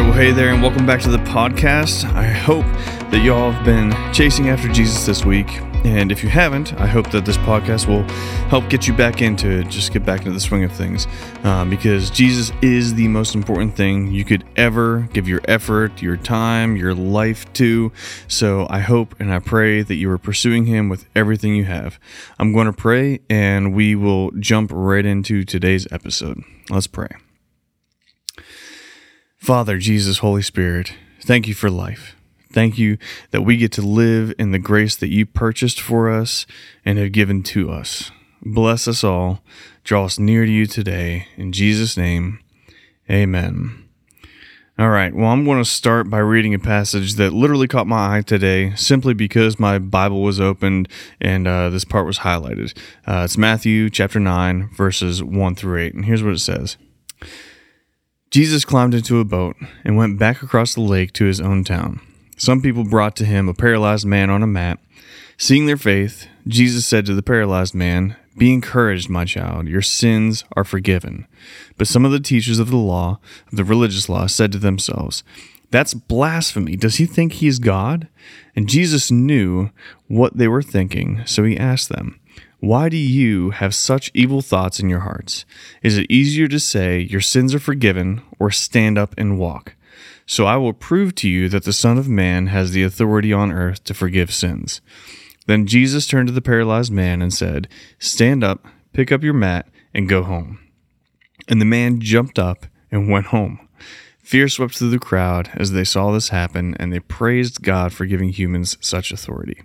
right, well, hey there, and welcome back to the podcast. I hope that y'all have been chasing after Jesus this week. And if you haven't, I hope that this podcast will help get you back into just get back into the swing of things. Uh, because Jesus is the most important thing you could ever give your effort, your time, your life to. So I hope and I pray that you are pursuing Him with everything you have. I'm going to pray, and we will jump right into today's episode. Let's pray. Father, Jesus, Holy Spirit, thank you for life. Thank you that we get to live in the grace that you purchased for us and have given to us. Bless us all. Draw us near to you today. In Jesus' name, amen. All right, well, I'm going to start by reading a passage that literally caught my eye today simply because my Bible was opened and uh, this part was highlighted. Uh, it's Matthew chapter 9, verses 1 through 8. And here's what it says. Jesus climbed into a boat and went back across the lake to his own town. Some people brought to him a paralyzed man on a mat. Seeing their faith, Jesus said to the paralyzed man, Be encouraged, my child, your sins are forgiven. But some of the teachers of the law, of the religious law, said to themselves, That's blasphemy. Does he think he is God? And Jesus knew what they were thinking, so he asked them, why do you have such evil thoughts in your hearts? Is it easier to say, Your sins are forgiven, or stand up and walk? So I will prove to you that the Son of Man has the authority on earth to forgive sins. Then Jesus turned to the paralyzed man and said, Stand up, pick up your mat, and go home. And the man jumped up and went home. Fear swept through the crowd as they saw this happen, and they praised God for giving humans such authority.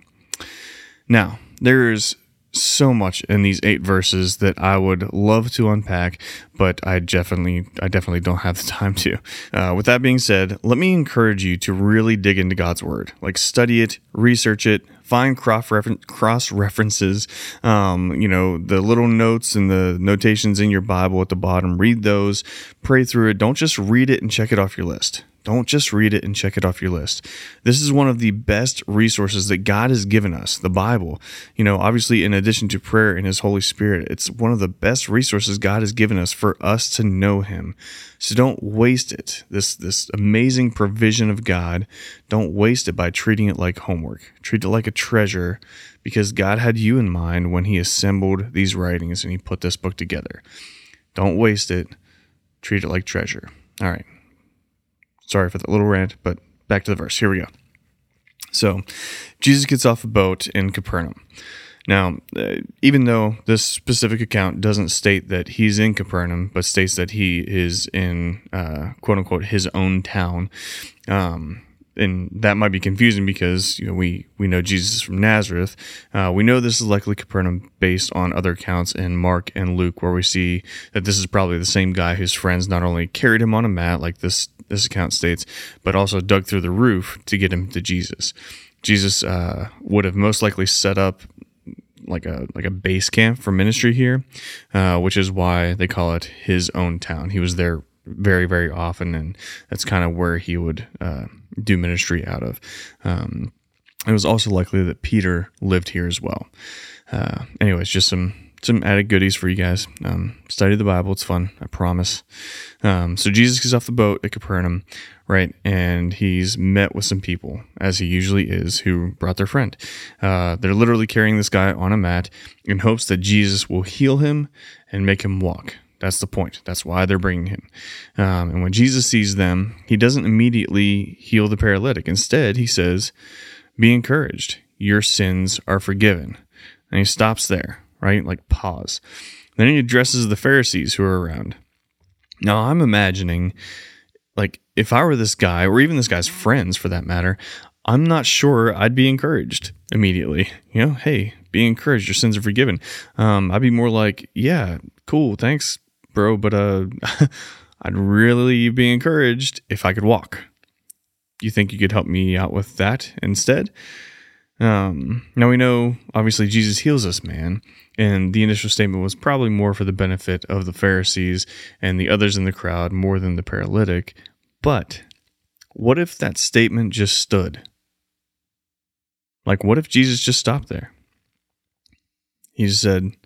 Now, there is so much in these eight verses that I would love to unpack, but I definitely, I definitely don't have the time to. Uh, with that being said, let me encourage you to really dig into God's Word, like study it, research it, find cross references. Um, you know, the little notes and the notations in your Bible at the bottom. Read those, pray through it. Don't just read it and check it off your list. Don't just read it and check it off your list. This is one of the best resources that God has given us, the Bible. You know, obviously, in addition to prayer and His Holy Spirit, it's one of the best resources God has given us for us to know Him. So don't waste it. This this amazing provision of God, don't waste it by treating it like homework. Treat it like a treasure, because God had you in mind when He assembled these writings and He put this book together. Don't waste it. Treat it like treasure. All right. Sorry for that little rant, but back to the verse. Here we go. So, Jesus gets off a boat in Capernaum. Now, uh, even though this specific account doesn't state that he's in Capernaum, but states that he is in uh, quote unquote his own town, um, and that might be confusing because you know we we know Jesus from Nazareth. Uh, we know this is likely Capernaum based on other accounts in Mark and Luke, where we see that this is probably the same guy whose friends not only carried him on a mat, like this this account states, but also dug through the roof to get him to Jesus. Jesus uh, would have most likely set up like a like a base camp for ministry here, uh, which is why they call it his own town. He was there very very often, and that's kind of where he would uh, do ministry out of. Um, it was also likely that Peter lived here as well. Uh, anyways, just some some added goodies for you guys. Um, study the Bible; it's fun, I promise. Um, so Jesus gets off the boat at Capernaum, right, and he's met with some people, as he usually is, who brought their friend. Uh, they're literally carrying this guy on a mat in hopes that Jesus will heal him and make him walk. That's the point. That's why they're bringing him. Um, and when Jesus sees them, he doesn't immediately heal the paralytic. Instead, he says, Be encouraged. Your sins are forgiven. And he stops there, right? Like pause. Then he addresses the Pharisees who are around. Now, I'm imagining, like, if I were this guy, or even this guy's friends for that matter, I'm not sure I'd be encouraged immediately. You know, hey, be encouraged. Your sins are forgiven. Um, I'd be more like, yeah, cool, thanks, bro, but uh, I'd really be encouraged if I could walk. You think you could help me out with that instead? Um, now we know, obviously, Jesus heals this man, and the initial statement was probably more for the benefit of the Pharisees and the others in the crowd more than the paralytic. But what if that statement just stood? Like, what if Jesus just stopped there? He said,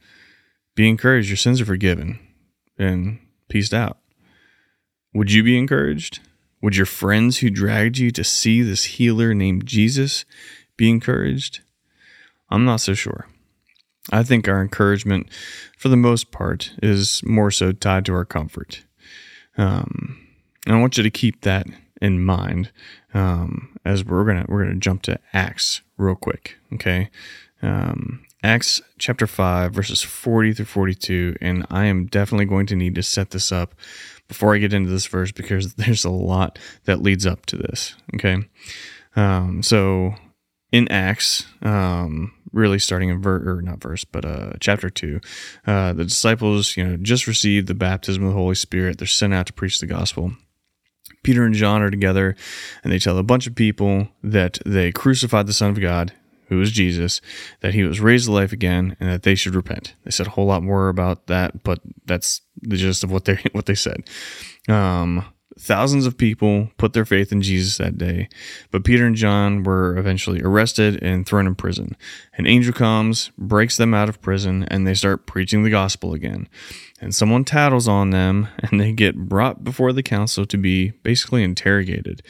Be encouraged, your sins are forgiven and peaced out. Would you be encouraged? Would your friends who dragged you to see this healer named Jesus be encouraged? I'm not so sure. I think our encouragement, for the most part, is more so tied to our comfort. Um, and I want you to keep that in mind um, as we're gonna we're gonna jump to Acts real quick. Okay, um, Acts chapter five verses forty through forty two, and I am definitely going to need to set this up before I get into this verse because there's a lot that leads up to this. Okay, um, so in Acts, um, really starting in verse or not verse, but uh, chapter two, uh, the disciples, you know, just received the baptism of the Holy Spirit. They're sent out to preach the gospel. Peter and John are together, and they tell a bunch of people that they crucified the Son of God, who is Jesus, that he was raised to life again, and that they should repent. They said a whole lot more about that, but that's the gist of what they what they said. Um, Thousands of people put their faith in Jesus that day, but Peter and John were eventually arrested and thrown in prison. An angel comes, breaks them out of prison, and they start preaching the gospel again. And someone tattles on them, and they get brought before the council to be basically interrogated.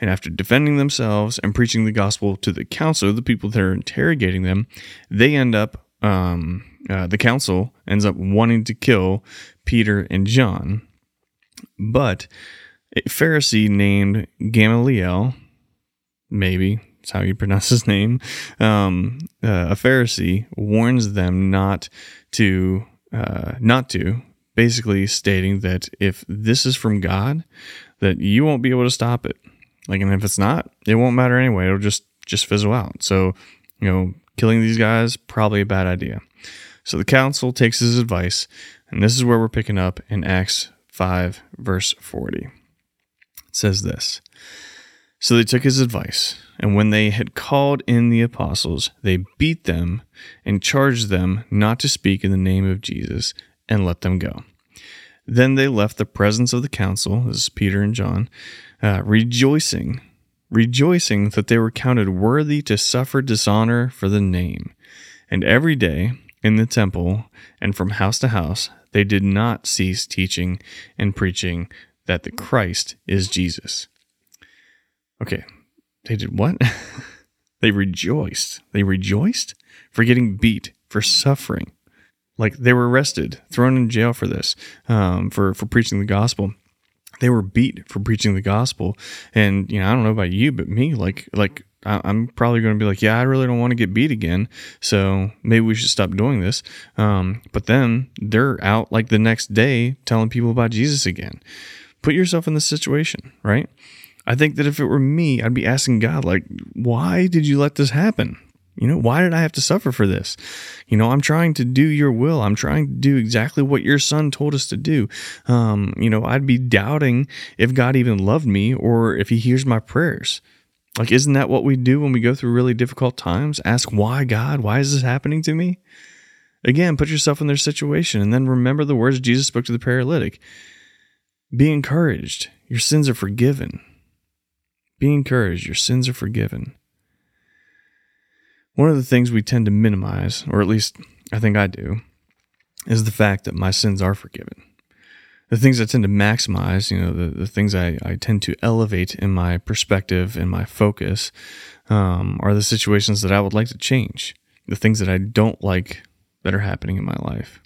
And after defending themselves and preaching the gospel to the council, the people that are interrogating them, they end up, um, uh, the council ends up wanting to kill Peter and John. But a Pharisee named Gamaliel, maybe that's how you pronounce his name, um, uh, a Pharisee warns them not to, uh, not to, basically stating that if this is from God, that you won't be able to stop it. Like, and if it's not, it won't matter anyway. It'll just just fizzle out. So, you know, killing these guys probably a bad idea. So the council takes his advice, and this is where we're picking up in Acts 5, verse 40 says this So they took his advice, and when they had called in the apostles, they beat them and charged them not to speak in the name of Jesus and let them go. Then they left the presence of the council, this is Peter and John, uh, rejoicing, rejoicing that they were counted worthy to suffer dishonor for the name. And every day in the temple and from house to house, they did not cease teaching and preaching that the Christ is Jesus. Okay, they did what? they rejoiced. They rejoiced for getting beat, for suffering. Like they were arrested, thrown in jail for this, um, for for preaching the gospel. They were beat for preaching the gospel, and you know I don't know about you, but me, like like I'm probably going to be like, yeah, I really don't want to get beat again. So maybe we should stop doing this. Um, but then they're out like the next day telling people about Jesus again put yourself in this situation, right? I think that if it were me, I'd be asking God, like, why did you let this happen? You know, why did I have to suffer for this? You know, I'm trying to do your will. I'm trying to do exactly what your son told us to do. Um, you know, I'd be doubting if God even loved me or if he hears my prayers. Like, isn't that what we do when we go through really difficult times? Ask, why, God? Why is this happening to me? Again, put yourself in their situation and then remember the words Jesus spoke to the paralytic. Be encouraged. Your sins are forgiven. Be encouraged. Your sins are forgiven. One of the things we tend to minimize, or at least I think I do, is the fact that my sins are forgiven. The things I tend to maximize, you know, the, the things I, I tend to elevate in my perspective and my focus um, are the situations that I would like to change, the things that I don't like that are happening in my life.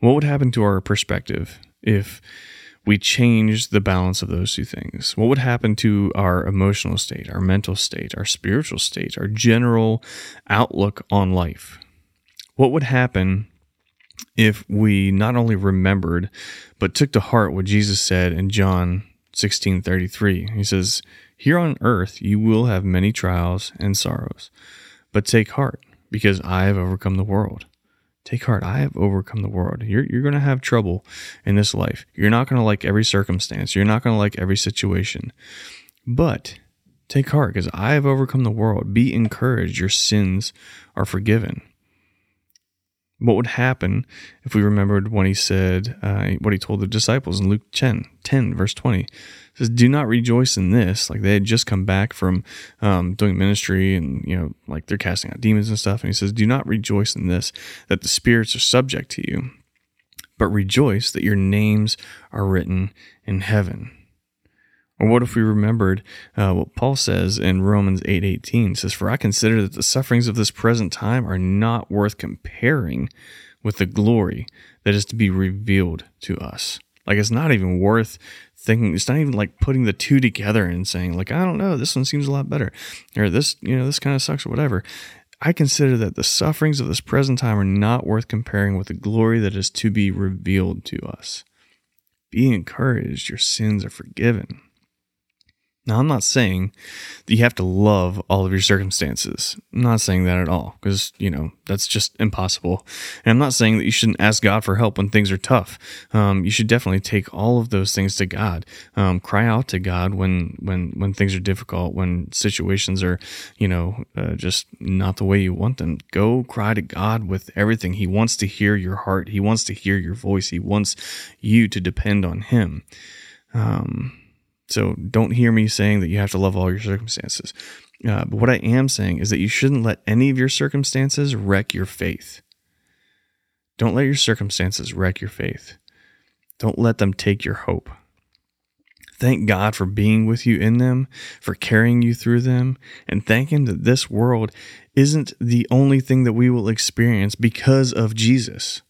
What would happen to our perspective if we change the balance of those two things? What would happen to our emotional state, our mental state, our spiritual state, our general outlook on life? What would happen if we not only remembered, but took to heart what Jesus said in John 16 33? He says, Here on earth you will have many trials and sorrows, but take heart, because I have overcome the world. Take heart. I have overcome the world. You're, you're going to have trouble in this life. You're not going to like every circumstance. You're not going to like every situation. But take heart because I have overcome the world. Be encouraged. Your sins are forgiven. What would happen if we remembered when he said, uh, what he told the disciples in Luke 10, 10 verse 20? says, "Do not rejoice in this." Like they had just come back from um, doing ministry, and you know, like they're casting out demons and stuff. And he says, "Do not rejoice in this that the spirits are subject to you, but rejoice that your names are written in heaven." Or what if we remembered uh, what Paul says in Romans 8 says, For I consider that the sufferings of this present time are not worth comparing with the glory that is to be revealed to us. Like it's not even worth thinking, it's not even like putting the two together and saying, like, I don't know, this one seems a lot better. Or this, you know, this kind of sucks or whatever. I consider that the sufferings of this present time are not worth comparing with the glory that is to be revealed to us. Be encouraged, your sins are forgiven. Now, I'm not saying that you have to love all of your circumstances. I'm not saying that at all, because, you know, that's just impossible. And I'm not saying that you shouldn't ask God for help when things are tough. Um, you should definitely take all of those things to God. Um, cry out to God when, when, when things are difficult, when situations are, you know, uh, just not the way you want them. Go cry to God with everything. He wants to hear your heart, He wants to hear your voice, He wants you to depend on Him. Um, so don't hear me saying that you have to love all your circumstances. Uh, but what I am saying is that you shouldn't let any of your circumstances wreck your faith. Don't let your circumstances wreck your faith. Don't let them take your hope. Thank God for being with you in them, for carrying you through them, and thank Him that this world isn't the only thing that we will experience because of Jesus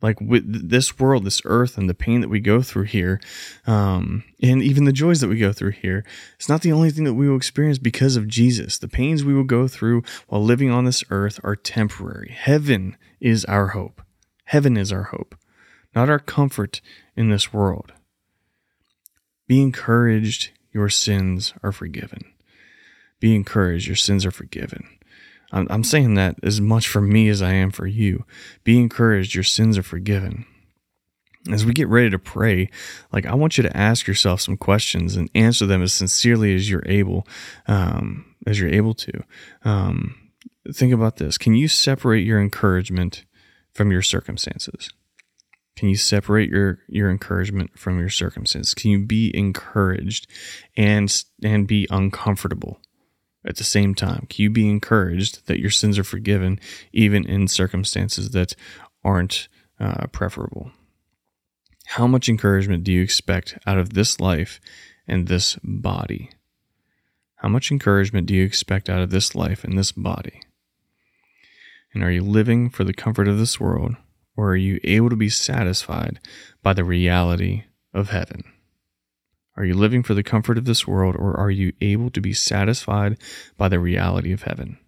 like with this world this earth and the pain that we go through here um, and even the joys that we go through here it's not the only thing that we will experience because of jesus. The pains we will go through while living on this earth are temporary. Heaven is our hope. Heaven is our hope not our comfort in this world. Be encouraged. Your sins are forgiven. Be encouraged. Your sins are forgiven I'm, I'm saying that as much for me as I am for you. Be encouraged, your sins are forgiven. As we get ready to pray, like I want you to ask yourself some questions and answer them as sincerely as you're able, um, as you're able to. Um, think about this: Can you separate your encouragement from your circumstances? Can you separate your your encouragement from your circumstances? Can you be encouraged and and be uncomfortable? At the same time? Can you be encouraged that your sins are forgiven even in circumstances that aren't uh, preferable? How much encouragement do you expect out of this life and this body? How much encouragement do you expect out of this life and this body? And are you living for the comfort of this world, or are you able to be satisfied by the reality of heaven? Are you living for the comfort of this world, or are you able to be satisfied by the reality of heaven?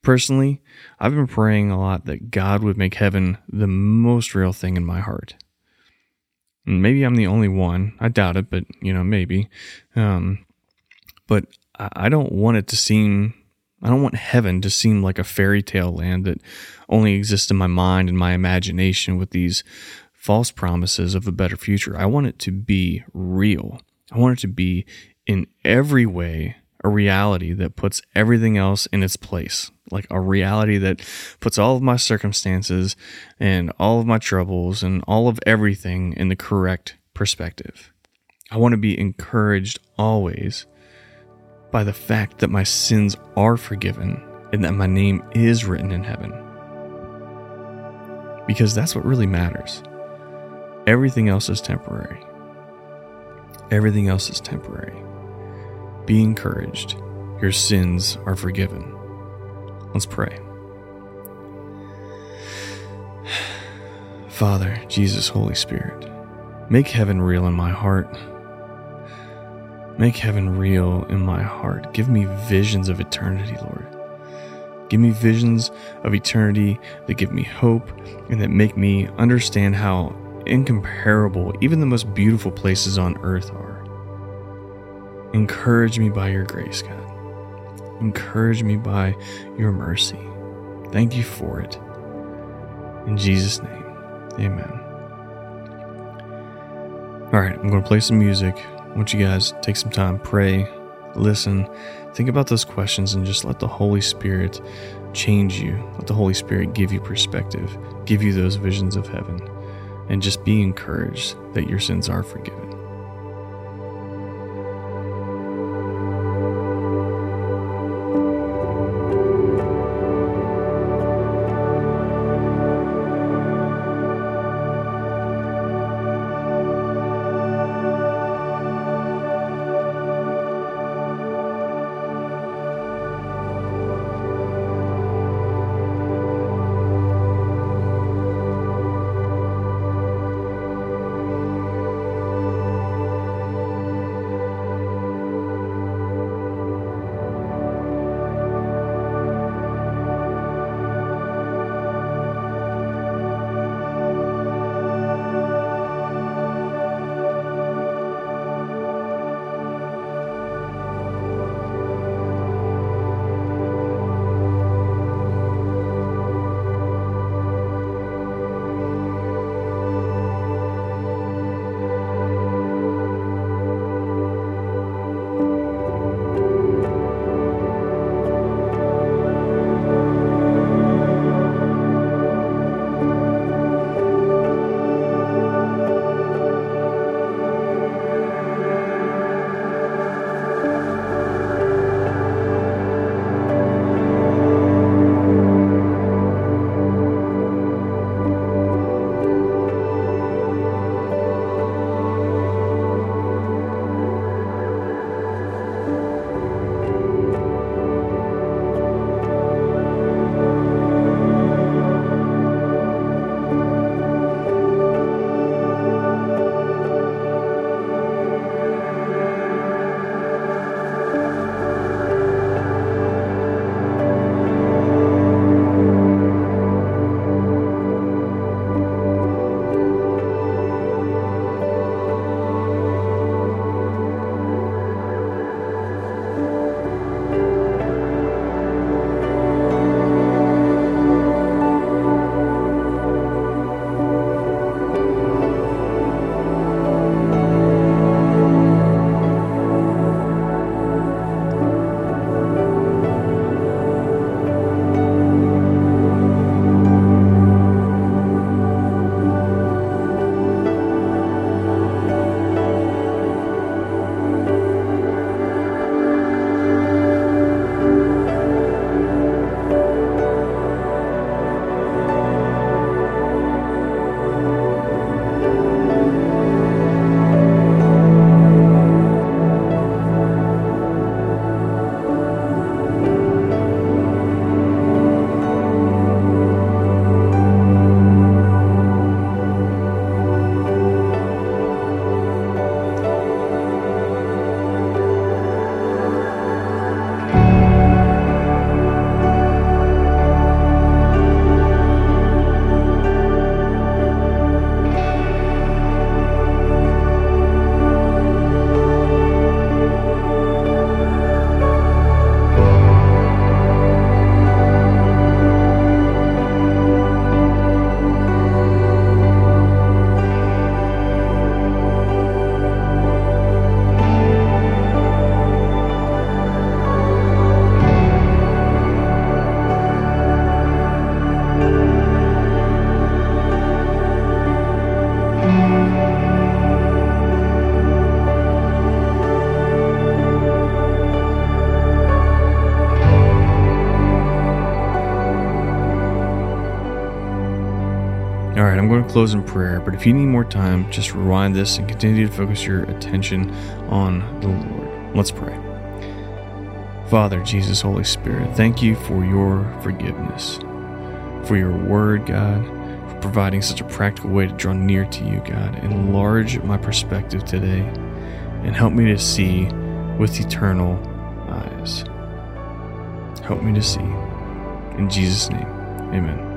Personally, I've been praying a lot that God would make heaven the most real thing in my heart. Maybe I'm the only one. I doubt it, but you know, maybe. Um, but I don't want it to seem, I don't want heaven to seem like a fairy tale land that only exists in my mind and my imagination with these false promises of a better future. I want it to be real. I want it to be in every way a reality that puts everything else in its place. Like a reality that puts all of my circumstances and all of my troubles and all of everything in the correct perspective. I want to be encouraged always by the fact that my sins are forgiven and that my name is written in heaven. Because that's what really matters. Everything else is temporary. Everything else is temporary. Be encouraged. Your sins are forgiven. Let's pray. Father, Jesus, Holy Spirit, make heaven real in my heart. Make heaven real in my heart. Give me visions of eternity, Lord. Give me visions of eternity that give me hope and that make me understand how incomparable even the most beautiful places on earth are. Encourage me by your grace, God. Encourage me by your mercy. Thank you for it. In Jesus' name, amen. All right, I'm going to play some music. I want you guys take some time, pray, listen, think about those questions, and just let the Holy Spirit change you. Let the Holy Spirit give you perspective, give you those visions of heaven and just be encouraged that your sins are forgiven. Right, I'm going to close in prayer, but if you need more time, just rewind this and continue to focus your attention on the Lord. Let's pray. Father, Jesus, Holy Spirit, thank you for your forgiveness, for your word, God, for providing such a practical way to draw near to you, God. Enlarge my perspective today and help me to see with eternal eyes. Help me to see. In Jesus' name, amen.